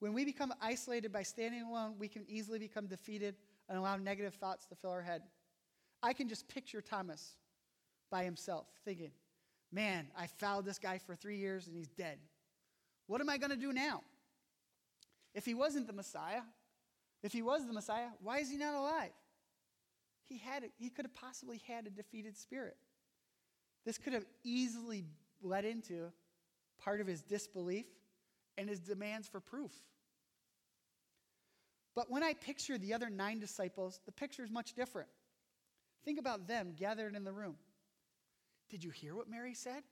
S1: When we become isolated by standing alone, we can easily become defeated and allow negative thoughts to fill our head. I can just picture Thomas by himself thinking, man, I followed this guy for three years and he's dead. What am I going to do now? If he wasn't the Messiah, if he was the Messiah, why is he not alive? He, had, he could have possibly had a defeated spirit. This could have easily led into part of his disbelief and his demands for proof. But when I picture the other nine disciples, the picture is much different. Think about them gathered in the room. Did you hear what Mary said?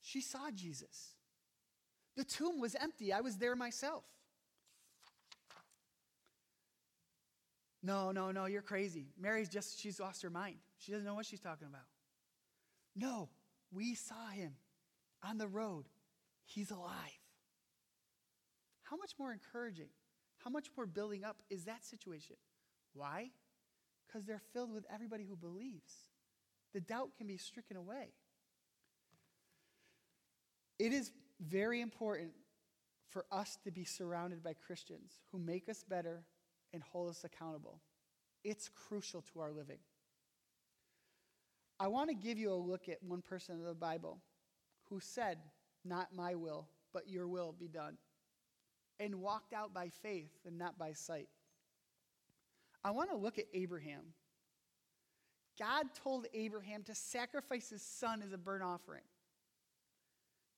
S1: She saw Jesus. The tomb was empty. I was there myself. No, no, no, you're crazy. Mary's just, she's lost her mind. She doesn't know what she's talking about. No, we saw him on the road. He's alive. How much more encouraging, how much more building up is that situation? Why? Because they're filled with everybody who believes. The doubt can be stricken away. It is very important for us to be surrounded by Christians who make us better and hold us accountable. It's crucial to our living. I want to give you a look at one person in the Bible who said, Not my will, but your will be done, and walked out by faith and not by sight. I want to look at Abraham. God told Abraham to sacrifice his son as a burnt offering.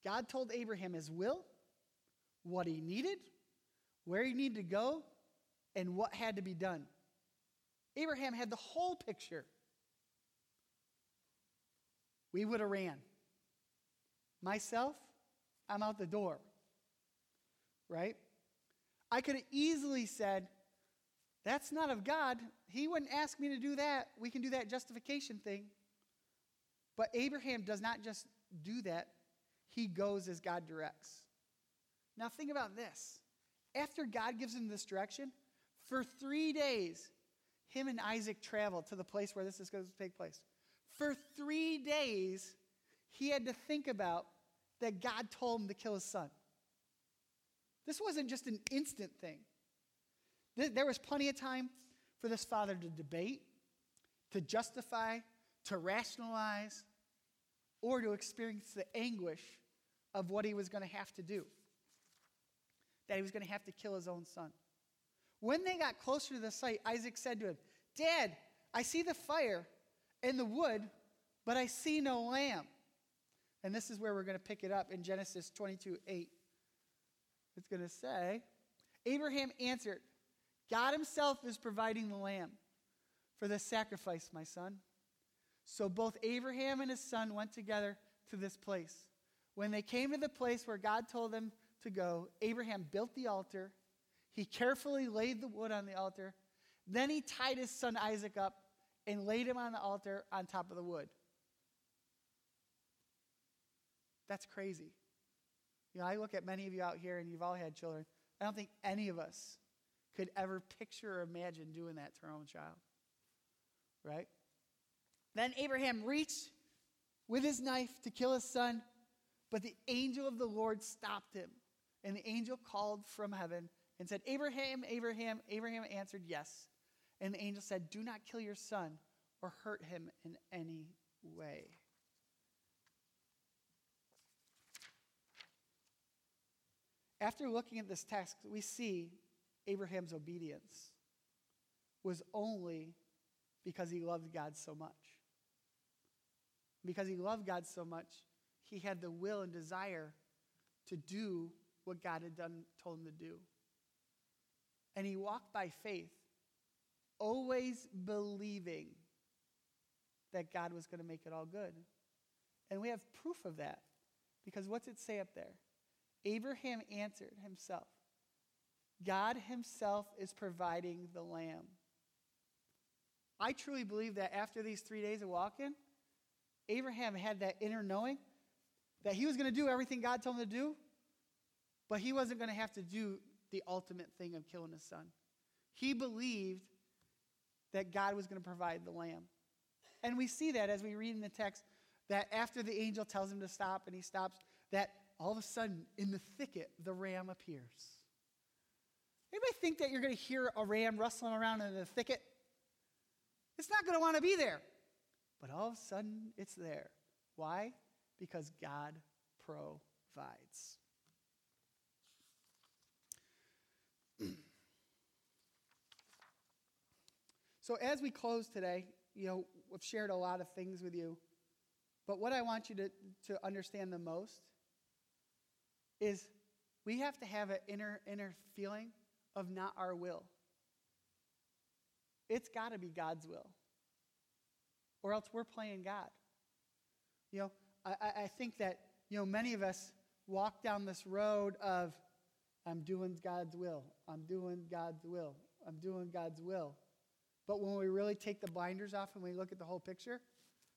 S1: God told Abraham his will, what he needed, where he needed to go, and what had to be done. Abraham had the whole picture. We would have ran. Myself, I'm out the door. Right? I could have easily said, that's not of God. He wouldn't ask me to do that. We can do that justification thing. But Abraham does not just do that, he goes as God directs. Now, think about this. After God gives him this direction, for three days, him and Isaac traveled to the place where this is going to take place. For three days, he had to think about that God told him to kill his son. This wasn't just an instant thing. There was plenty of time for this father to debate, to justify, to rationalize, or to experience the anguish of what he was going to have to do. That he was going to have to kill his own son. When they got closer to the site, Isaac said to him, Dad, I see the fire and the wood, but I see no lamb. And this is where we're going to pick it up in Genesis 22 8. It's going to say, Abraham answered, God himself is providing the lamb for the sacrifice, my son. So both Abraham and his son went together to this place. When they came to the place where God told them to go, Abraham built the altar. He carefully laid the wood on the altar. Then he tied his son Isaac up and laid him on the altar on top of the wood. That's crazy. You know, I look at many of you out here and you've all had children. I don't think any of us could ever picture or imagine doing that to our own child. Right? Then Abraham reached with his knife to kill his son, but the angel of the Lord stopped him. And the angel called from heaven and said, Abraham, Abraham. Abraham answered, Yes. And the angel said, Do not kill your son or hurt him in any way. After looking at this text, we see Abraham's obedience was only because he loved God so much. Because he loved God so much, he had the will and desire to do what God had done, told him to do. And he walked by faith, always believing that God was going to make it all good. And we have proof of that because what's it say up there? Abraham answered himself God himself is providing the lamb. I truly believe that after these three days of walking, Abraham had that inner knowing that he was going to do everything God told him to do, but he wasn't going to have to do the ultimate thing of killing his son. He believed that God was going to provide the lamb. And we see that as we read in the text that after the angel tells him to stop and he stops, that all of a sudden in the thicket the ram appears. Anybody think that you're going to hear a ram rustling around in the thicket? It's not going to want to be there. But all of a sudden it's there. Why? Because God provides. so as we close today, you know, we've shared a lot of things with you. But what I want you to, to understand the most is we have to have an inner, inner feeling of not our will. It's got to be God's will. Or else we're playing God. You know, I, I think that, you know, many of us walk down this road of, I'm doing God's will. I'm doing God's will. I'm doing God's will. But when we really take the blinders off and we look at the whole picture,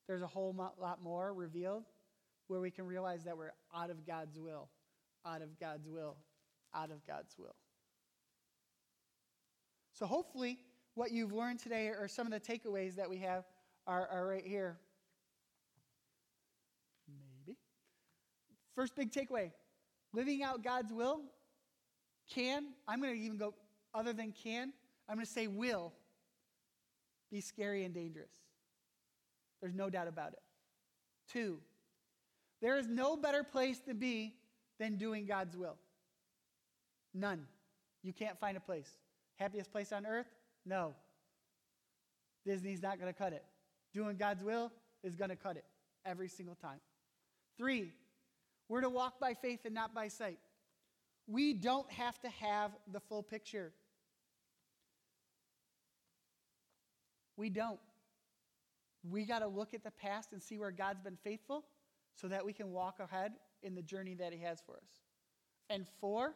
S1: there's a whole lot more revealed where we can realize that we're out of God's will, out of God's will, out of God's will. So hopefully, what you've learned today or some of the takeaways that we have are, are right here. Maybe. First big takeaway living out God's will can, I'm going to even go other than can, I'm going to say will be scary and dangerous. There's no doubt about it. Two, there is no better place to be than doing God's will. None. You can't find a place. Happiest place on earth? No. Disney's not going to cut it. Doing God's will is going to cut it every single time. Three, we're to walk by faith and not by sight. We don't have to have the full picture. We don't. We got to look at the past and see where God's been faithful so that we can walk ahead in the journey that He has for us. And four,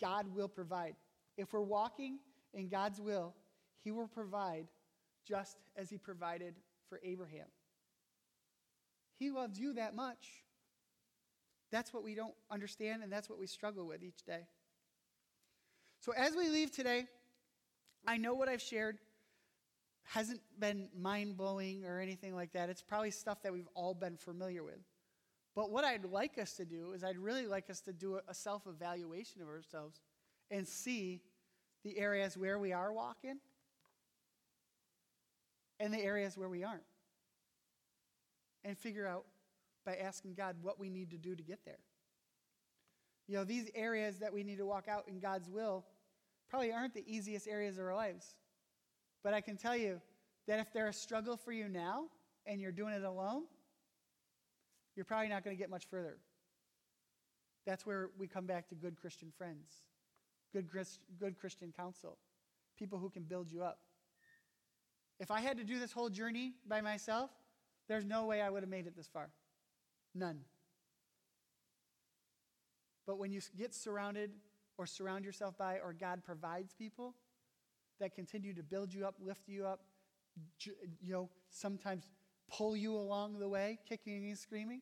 S1: God will provide. If we're walking in God's will, He will provide just as He provided for Abraham. He loves you that much. That's what we don't understand, and that's what we struggle with each day. So, as we leave today, I know what I've shared hasn't been mind blowing or anything like that. It's probably stuff that we've all been familiar with. But what I'd like us to do is, I'd really like us to do a self evaluation of ourselves and see the areas where we are walking and the areas where we aren't. And figure out by asking God what we need to do to get there. You know, these areas that we need to walk out in God's will probably aren't the easiest areas of our lives. But I can tell you that if they're a struggle for you now and you're doing it alone, you're probably not going to get much further. That's where we come back to good Christian friends, good, good Christian counsel, people who can build you up. If I had to do this whole journey by myself, there's no way I would have made it this far. None. But when you get surrounded or surround yourself by, or God provides people that continue to build you up, lift you up, you know, sometimes pull you along the way, kicking and screaming,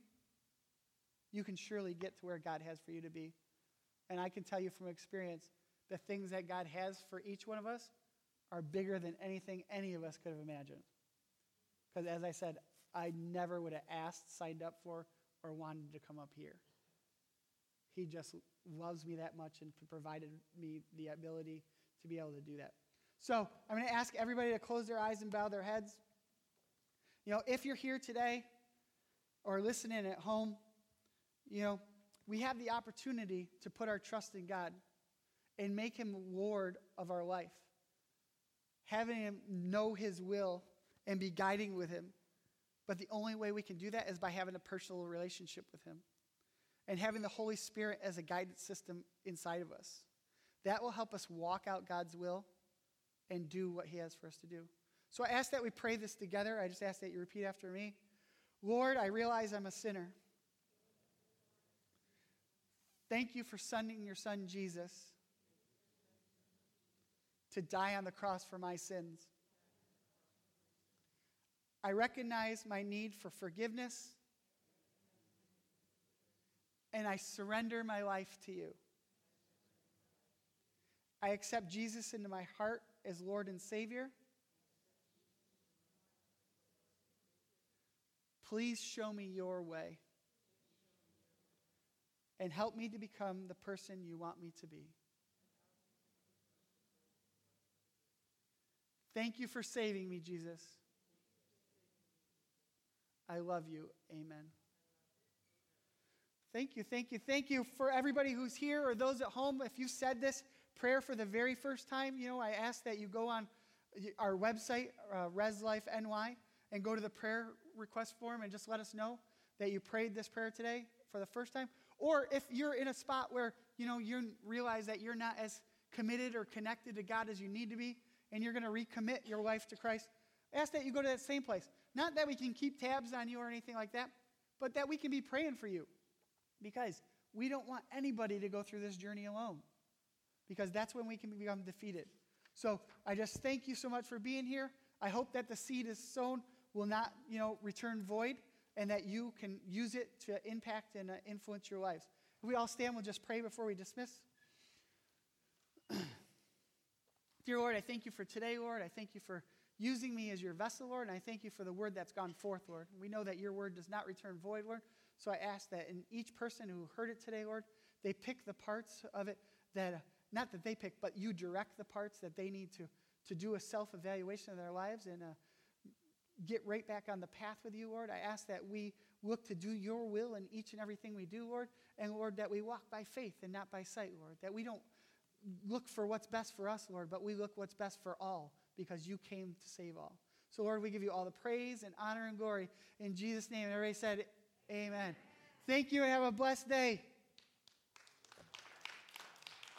S1: you can surely get to where God has for you to be. And I can tell you from experience, the things that God has for each one of us are bigger than anything any of us could have imagined. Because as I said, I never would have asked, signed up for, or wanted to come up here. He just loves me that much and provided me the ability to be able to do that. So I'm going to ask everybody to close their eyes and bow their heads. You know, if you're here today or listening at home, you know, we have the opportunity to put our trust in God and make Him Lord of our life. Having Him know His will and be guiding with Him. But the only way we can do that is by having a personal relationship with Him and having the Holy Spirit as a guidance system inside of us. That will help us walk out God's will and do what He has for us to do. So I ask that we pray this together. I just ask that you repeat after me. Lord, I realize I'm a sinner. Thank you for sending your son Jesus to die on the cross for my sins. I recognize my need for forgiveness and I surrender my life to you. I accept Jesus into my heart as Lord and Savior. Please show me your way and help me to become the person you want me to be. Thank you for saving me, Jesus. I love you. Amen. Thank you, thank you, thank you for everybody who's here or those at home. If you said this prayer for the very first time, you know, I ask that you go on our website, uh, Res Life NY, and go to the prayer request form and just let us know that you prayed this prayer today for the first time. Or if you're in a spot where, you know, you realize that you're not as committed or connected to God as you need to be, and you're going to recommit your life to Christ, ask that you go to that same place. Not that we can keep tabs on you or anything like that, but that we can be praying for you because we don't want anybody to go through this journey alone because that's when we can become defeated. So I just thank you so much for being here. I hope that the seed is sown will not, you know, return void and that you can use it to impact and uh, influence your lives. If we all stand, we'll just pray before we dismiss. Dear Lord, I thank you for today, Lord. I thank you for using me as your vessel, Lord, and I thank you for the word that's gone forth, Lord. We know that your word does not return void, Lord. So I ask that in each person who heard it today, Lord, they pick the parts of it that, not that they pick, but you direct the parts that they need to, to do a self evaluation of their lives and uh, get right back on the path with you, Lord. I ask that we look to do your will in each and everything we do, Lord. And Lord, that we walk by faith and not by sight, Lord. That we don't look for what's best for us, Lord, but we look what's best for all because you came to save all. So, Lord, we give you all the praise and honor and glory in Jesus' name. And everybody said, Amen. Thank you and have a blessed day.